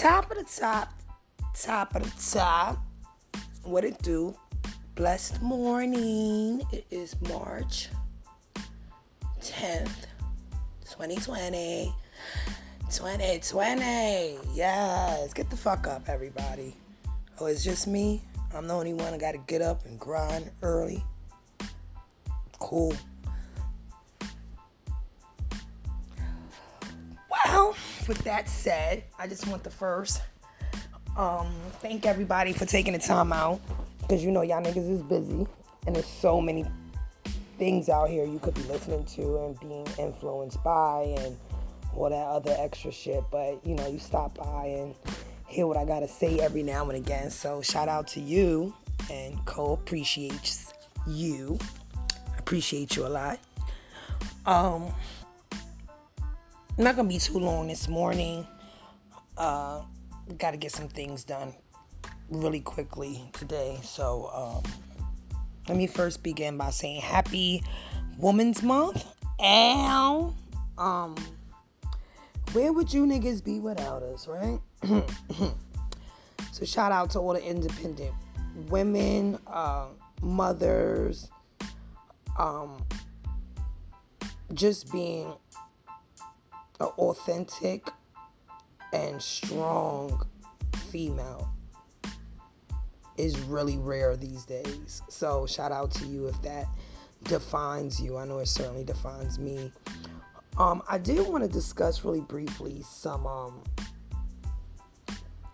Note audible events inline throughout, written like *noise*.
Top of the top, top of the top. What it do? Blessed morning. It is March 10th, 2020. 2020. Yes. Get the fuck up, everybody. Oh, it's just me? I'm the only one that got to get up and grind early. Cool. With that said, I just want to first um, thank everybody for taking the time out because you know y'all niggas is busy and there's so many things out here you could be listening to and being influenced by and all that other extra shit. But you know, you stop by and hear what I gotta say every now and again. So shout out to you and Co appreciates you. Appreciate you a lot. Um I'm not gonna be too long this morning. Uh gotta get some things done really quickly today. So um let me first begin by saying happy Women's Month. And um where would you niggas be without us, right? *clears throat* so shout out to all the independent women, uh, mothers, um, just being an authentic and strong female is really rare these days. So shout out to you if that defines you. I know it certainly defines me. Um, I did want to discuss really briefly some um,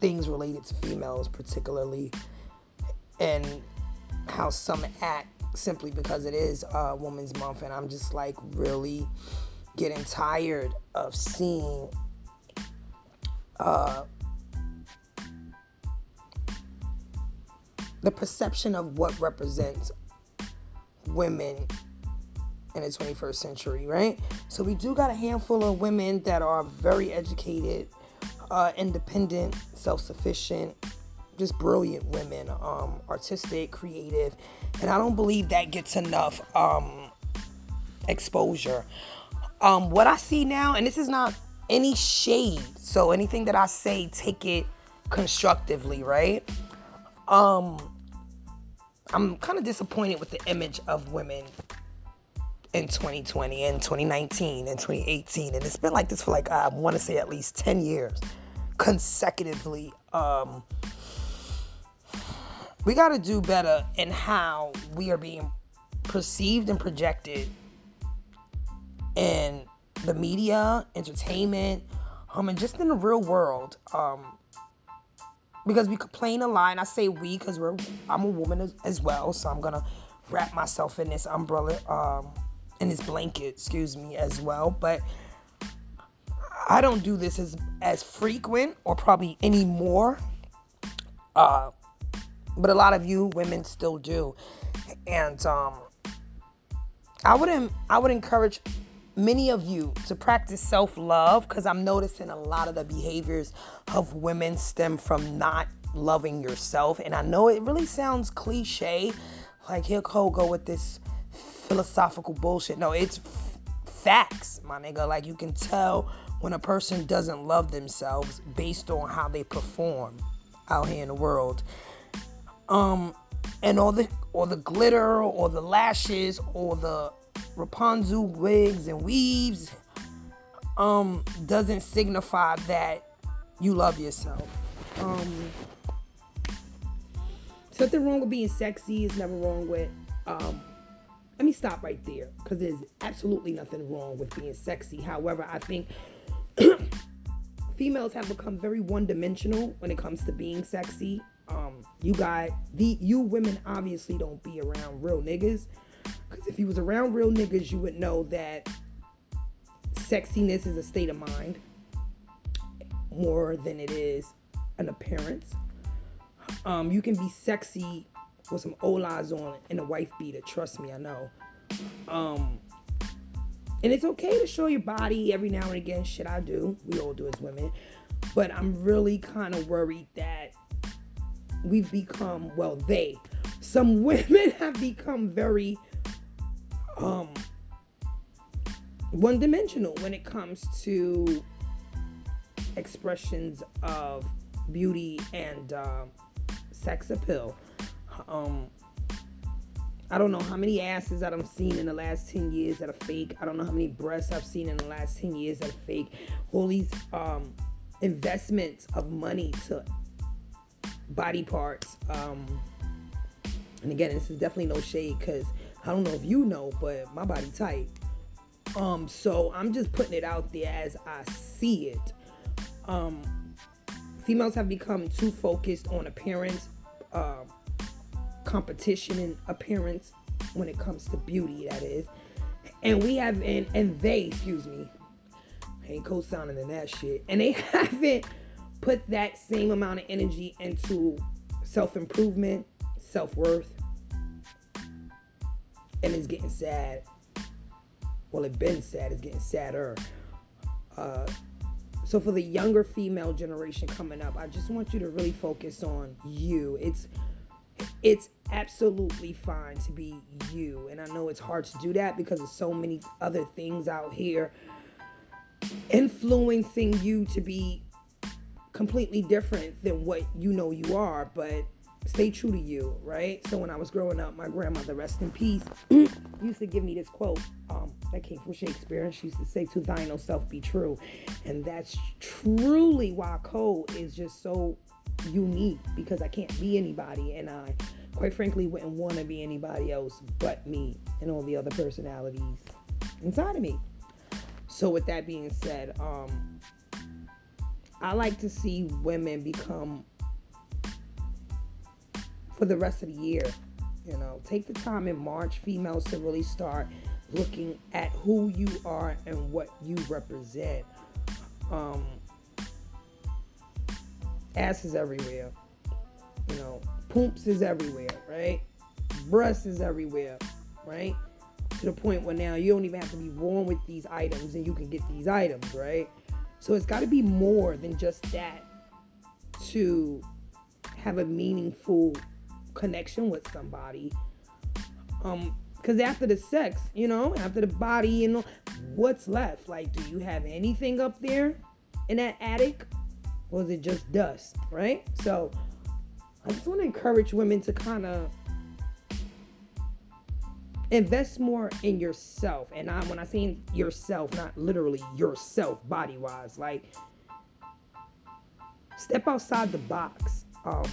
things related to females, particularly, and how some act simply because it is a Women's Month, and I'm just like really getting tired of seeing uh, the perception of what represents women in the 21st century, right? So we do got a handful of women that are very educated, uh, independent, self-sufficient, just brilliant women, um, artistic, creative, and I don't believe that gets enough um, exposure. Um, what I see now, and this is not any shade, so anything that I say, take it constructively, right? Um, I'm kind of disappointed with the image of women in 2020 and 2019 and 2018 and it's been like this for like i want to say at least 10 years consecutively um, we got to do better in how we are being perceived and projected in the media entertainment um, and just in the real world um, because we complain a lot and i say we because we're i'm a woman as, as, well so i'm gonna wrap myself in this umbrella um, in his blanket, excuse me, as well. But I don't do this as as frequent or probably anymore. Uh, but a lot of you women still do, and um, I wouldn't I would encourage many of you to practice self love because I'm noticing a lot of the behaviors of women stem from not loving yourself, and I know it really sounds cliche, like here Cole go with this philosophical bullshit. No, it's f- facts, my nigga. Like you can tell when a person doesn't love themselves based on how they perform out here in the world. Um, and all the or the glitter or the lashes or the Rapunzel wigs and weaves um doesn't signify that you love yourself. Um something wrong with being sexy is never wrong with um let me stop right there because there's absolutely nothing wrong with being sexy. However, I think *clears throat* females have become very one-dimensional when it comes to being sexy. Um, you got the you women obviously don't be around real niggas because if you was around real niggas, you would know that sexiness is a state of mind more than it is an appearance. Um, you can be sexy with some Olas on and a wife beater. Trust me, I know. Um, and it's okay to show your body every now and again. Shit, I do. We all do as women. But I'm really kind of worried that we've become, well, they, some *laughs* women have become very um one dimensional when it comes to expressions of beauty and uh, sex appeal. Um, I don't know how many asses that I've seen in the last 10 years that are fake. I don't know how many breasts I've seen in the last 10 years that are fake. All these um, investments of money to body parts. Um, and again, this is definitely no shade because I don't know if you know, but my body tight. Um, so I'm just putting it out there as I see it. Um, females have become too focused on appearance, uh, competition and appearance when it comes to beauty, that is. And we have, and, and they, excuse me, ain't co-signing in that shit. And they *laughs* haven't put that same amount of energy into self-improvement, self-worth. And it's getting sad. Well, it's been sad. It's getting sadder. Uh, so for the younger female generation coming up, I just want you to really focus on you. It's it's absolutely fine to be you. And I know it's hard to do that because there's so many other things out here influencing you to be completely different than what you know you are, but stay true to you, right? So when I was growing up, my grandmother, rest in peace, *clears throat* used to give me this quote um, that came from Shakespeare. And she used to say, To thine own self be true. And that's truly why code is just so unique because I can't be anybody. And I, quite frankly, wouldn't want to be anybody else but me and all the other personalities inside of me. So, with that being said, um, I like to see women become for the rest of the year. You know, take the time in March, females, to really start looking at who you are and what you represent. Um, ass is everywhere. You know, poops is everywhere, right? Breasts is everywhere, right? To the point where now you don't even have to be born with these items and you can get these items, right? So it's got to be more than just that to have a meaningful connection with somebody. Um, because after the sex, you know, after the body, you know, what's left? Like, do you have anything up there in that attic? Is it just dust, right? So I just want to encourage women to kind of invest more in yourself. And I, when I say yourself, not literally yourself, body wise, like step outside the box. Um,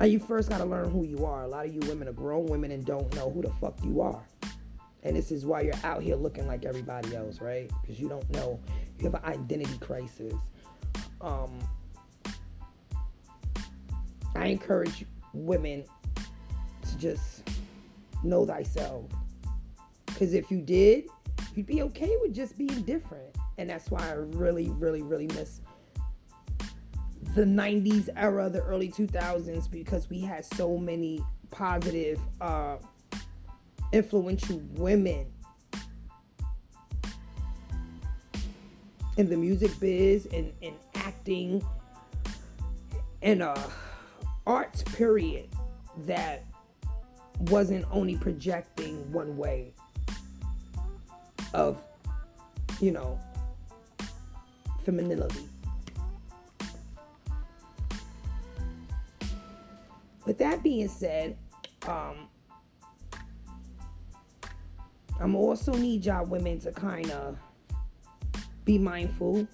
and you first got to learn who you are. A lot of you women are grown women and don't know who the fuck you are. And this is why you're out here looking like everybody else, right? Because you don't know. You have an identity crisis. Um, I encourage women to just know thyself. Because if you did, you'd be okay with just being different. And that's why I really, really, really miss the 90s era, the early 2000s, because we had so many positive, uh, influential women in the music biz and in acting and uh arts period that wasn't only projecting one way of you know femininity with that being said um i'm also need y'all women to kind of be mindful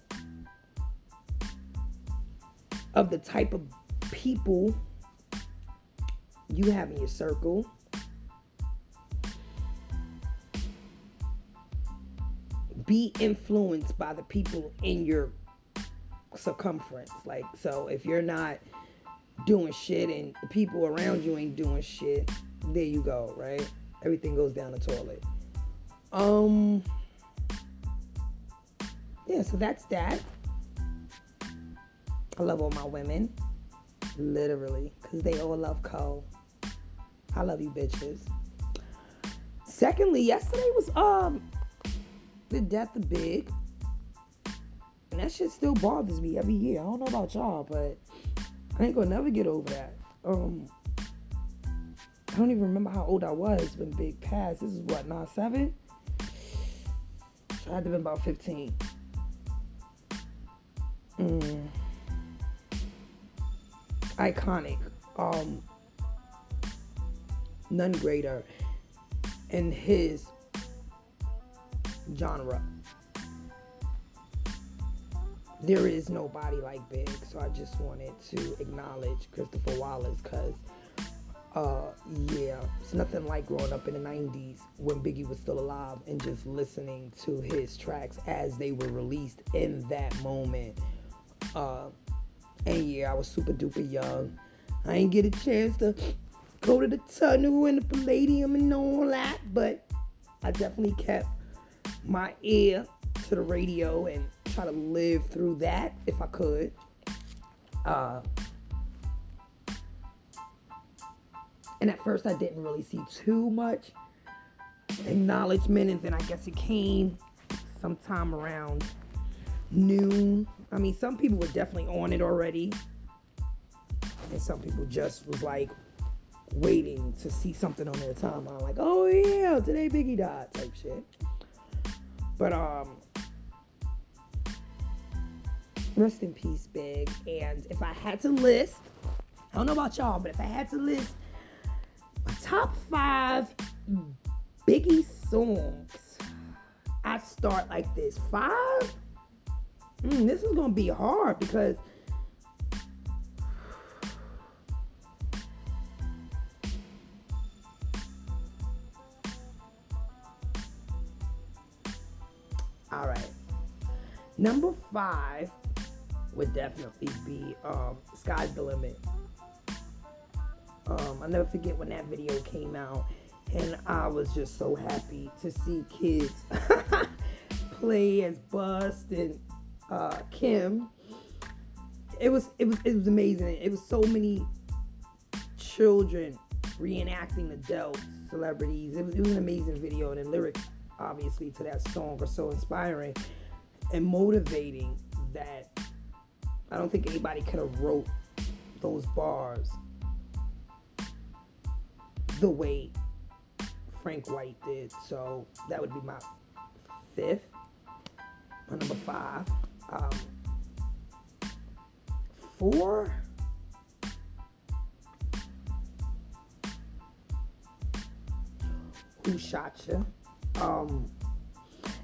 of the type of people you have in your circle. Be influenced by the people in your circumference. Like, so if you're not doing shit and the people around you ain't doing shit, there you go, right? Everything goes down the toilet. Um, yeah, so that's that. I love all my women, literally, because they all love Cole. I love you, bitches. Secondly, yesterday was um the death of Big, and that shit still bothers me every year. I don't know about y'all, but I ain't gonna never get over that. Um, I don't even remember how old I was when Big passed. This is what, not seven? So I had to been about 15. mm, iconic. Um, none greater in his genre. There is nobody like Big, so I just wanted to acknowledge Christopher Wallace because, uh, yeah, it's nothing like growing up in the 90s when Biggie was still alive and just listening to his tracks as they were released in that moment. Uh, and yeah, I was super duper young. I didn't get a chance to go to the tunnel and the palladium and all that, but I definitely kept my ear to the radio and try to live through that if I could. Uh, and at first, I didn't really see too much acknowledgement, and then I guess it came sometime around noon. I mean, some people were definitely on it already, and some people just was like waiting to see something on their timeline, like, "Oh yeah, today Biggie died," type shit. But um, rest in peace, Big. And if I had to list, I don't know about y'all, but if I had to list my top five Biggie songs, I'd start like this. Five? Mm, this is gonna be hard because All right. Number five would definitely be um, Sky's the Limit. Um, I'll never forget when that video came out, and I was just so happy to see kids *laughs* play as Bust and uh, Kim. It was it was it was amazing. It was so many children reenacting Delts celebrities. It was, it was an amazing video, and the lyrics obviously to that song are so inspiring and motivating that I don't think anybody could have wrote those bars the way Frank White did. So that would be my fifth. My number five. Um, four. Who shot you? Um,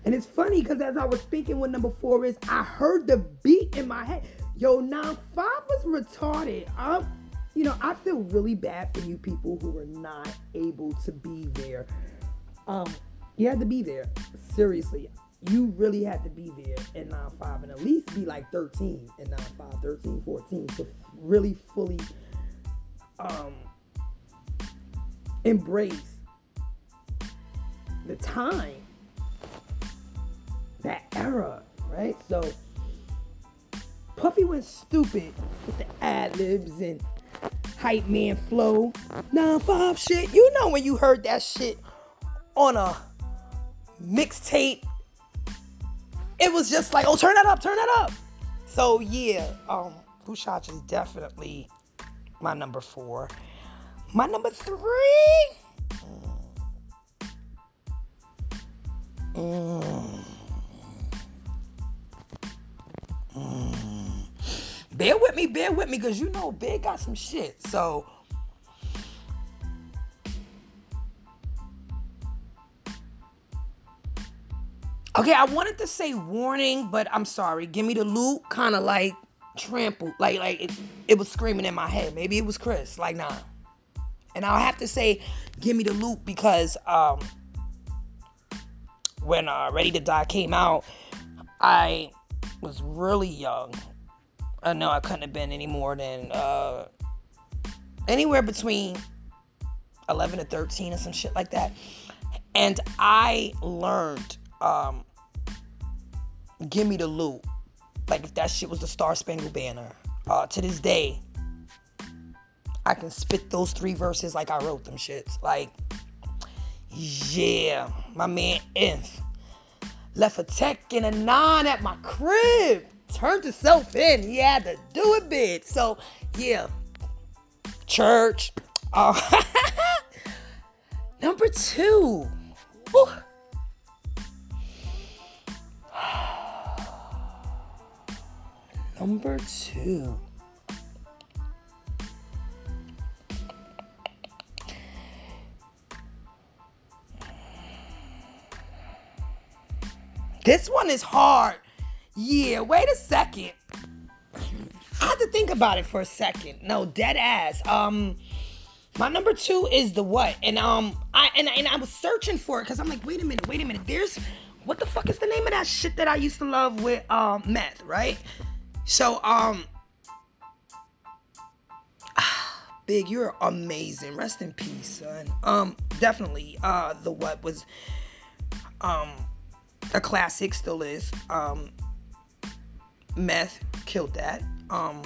and it's funny because as I was thinking what number four is, I heard the beat in my head. Yo, now five was retarded. I'm, you know, I feel really bad for you people who were not able to be there. Um, you had to be there. Seriously. You really had to be there in 9 5 and at least be like 13 in 9 5, 13, 14 to really fully um, embrace the time, that era, right? So Puffy went stupid with the ad libs and hype man flow. Nine five shit. You know when you heard that shit on a mixtape, it was just like, oh, turn that up, turn that up. So yeah, um, Shot is definitely my number four. My number three. Mm. Mm. Bear with me, bear with me, because you know Big got some shit. So. Okay, I wanted to say warning, but I'm sorry. Give me the loot, kind of like trampled, like like it, it was screaming in my head. Maybe it was Chris, like nah. And I'll have to say, give me the loot because um when uh, Ready to Die came out, I was really young. I know I couldn't have been any more than uh, anywhere between 11 to 13 or some shit like that. And I learned um, Give Me the Loot. Like if that shit was the Star Spangled Banner. Uh, to this day, I can spit those three verses like I wrote them shits. Like yeah, my man Inf left a tech and a nine at my crib. Turned himself in. He had to do it big. So yeah, church. Uh, *laughs* number two. *sighs* Number two. This one is hard. Yeah, wait a second. I had to think about it for a second. No, dead ass. Um, my number two is the what, and um, I and, and I was searching for it because I'm like, wait a minute, wait a minute. There's what the fuck is the name of that shit that I used to love with um meth, right? So um, *sighs* Big, you're amazing. Rest in peace, son. Um, definitely. Uh, the what was um a classic, still is. Um, meth killed that. Um,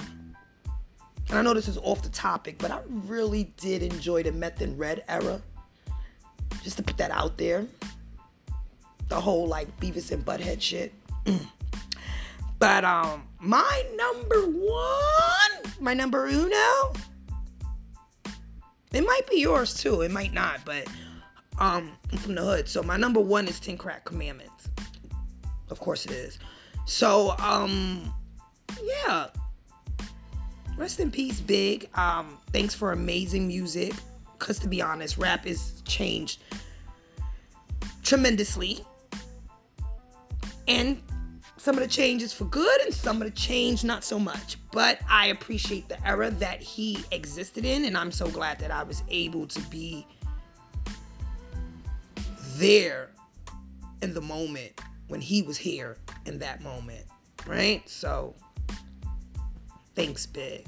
and I know this is off the topic, but I really did enjoy the meth and red era. Just to put that out there. The whole like Beavis and Butthead shit. *clears throat* but um, my number one, my number uno. It might be yours too. It might not, but um, I'm from the hood, so my number one is Ten Crack Commandments. Of course it is. So um, yeah. Rest in peace, Big. Um, thanks for amazing music. Cause to be honest, rap is changed tremendously. And some of the changes for good and some of the change not so much. But I appreciate the era that he existed in, and I'm so glad that I was able to be there in the moment when he was here in that moment. Right? So thanks, Big.